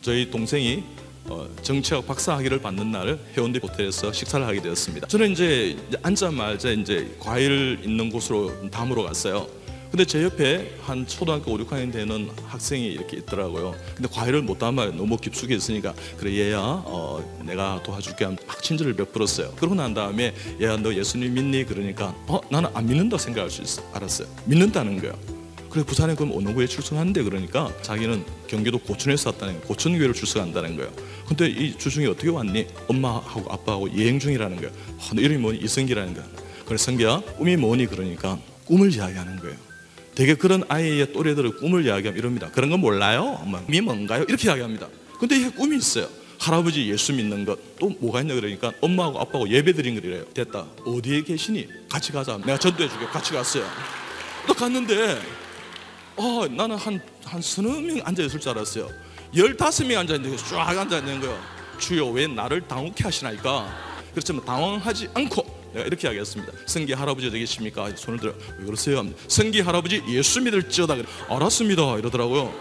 저희 동생이 어, 정치학 박사 학위를 받는 날 해운대 호텔에서 식사를 하게 되었습니다. 저는 이제 앉자마자 이제 과일 있는 곳으로 담으러 갔어요. 근데 제 옆에 한 초등학교 5, 6학년 되는 학생이 이렇게 있더라고요. 근데 과일을 못 담아요. 너무 깊숙이 있으니까 그래 얘야 어, 내가 도와줄게 하면 막 친절을 베풀었어요. 그러고 난 다음에 얘야 너 예수님 믿니? 그러니까 어 나는 안 믿는다 생각할 수 있어. 알았어요. 믿는다는 거예요. 그래 부산에 그럼 어느 교회 출석하는데 그러니까 자기는 경기도 고촌에서 왔다는 거예요. 고촌교회를 출석한다는 거예요. 근데 이 주중에 어떻게 왔니? 엄마하고 아빠하고 여행 중이라는 거예요. 어, 너 이름이 뭐니? 이성기라는 거야. 그래 성기야 꿈이 뭐니? 그러니까 꿈을 이야기하는 거예요. 되게 그런 아이의 또래들의 꿈을 이야기하면 이럽니다. 그런 거 몰라요? 엄마, 꿈이 뭔가요? 이렇게 이야기합니다. 근데 이게 꿈이 있어요. 할아버지 예수 믿는 것 또 뭐가 있냐 그러니까 엄마하고 아빠하고 예배 드린 거래요. 됐다. 어디에 계시니? 같이 가자. 내가 전도해 줄게. 같이 갔어요. 또 갔는데 어, 나는 한, 한 서너 명 앉아있을 줄 알았어요. 열다섯 명 앉아있는데 쫙 앉아있는 거예요. 주여 왜 나를 당혹해 하시나이까? 그렇지만 당황하지 않고 내가 이렇게 이야기했습니다. 성기 할아버지 계십니까? 손을 들어 왜 그러세요? 성기 할아버지 예수 믿을지어다. 그래. 알았습니다. 이러더라고요.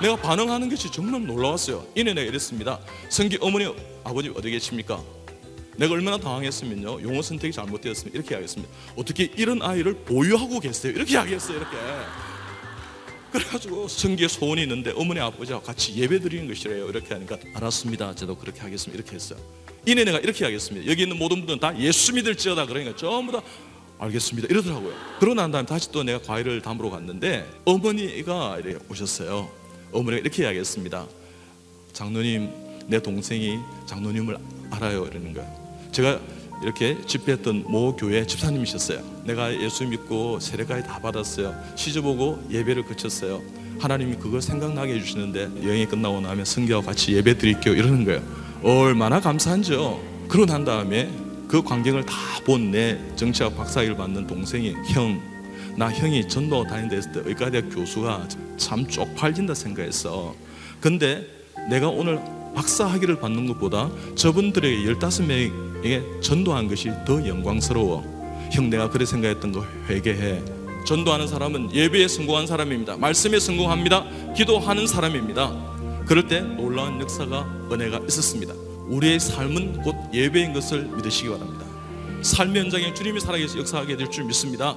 내가 반응하는 것이 정말 놀라웠어요. 이내 내가 이랬습니다. 성기 어머니 아버지 어디 계십니까? 내가 얼마나 당황했으면요 용어 선택이 잘못되었으면 이렇게 이야기했습니다. 어떻게 이런 아이를 보유하고 계세요? 이렇게 이야기했어요. 이렇게. 그래가지고 성기에 소원이 있는데 어머니 아버지와 같이 예배 드리는 것이래요. 이렇게 하니까 알았습니다. 저도 그렇게 하겠습니다. 이렇게 했어요. 이내 내가 이렇게 하겠습니다. 여기 있는 모든 분들은 다 예수 믿을지어다 그러니까 전부 다 알겠습니다. 이러더라고요. 그러고 난 다음에 다시 또 내가 과일을 담으러 갔는데 어머니가 이렇게 오셨어요. 어머니가 이렇게 이야기했습니다. 장로님 내 동생이 장로님을 알아요. 이러는 거예요. 제가 이렇게 집회했던 모 교회 집사님이셨어요. 내가 예수 믿고 세례까지 다 받았어요. 시주보고 예배를 그쳤어요. 하나님이 그걸 생각나게 해주시는데 여행이 끝나고 나면 성교와 같이 예배 드릴게요 이러는 거예요. 얼마나 감사한지요. 그러고 난 다음에 그 광경을 다 본 내 정치학 박사학위를 받는 동생이 형, 나 형이 전도 다닌다 했을 때 의과대학 교수가 참 쪽팔린다 생각했어. 근데 내가 오늘 박사 학위를 받는 것보다 저분들에게 15명에게 전도한 것이 더 영광스러워. 형 내가 그래 생각했던 거 회개해. 전도하는 사람은 예배에 성공한 사람입니다. 말씀에 성공합니다. 기도하는 사람입니다. 그럴 때 놀라운 역사가 은혜가 있었습니다. 우리의 삶은 곧 예배인 것을 믿으시기 바랍니다. 삶의 현장에 주님이 살아계셔 역사하게 될 줄 믿습니다.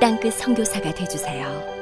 땅끝 성교사가 되주세요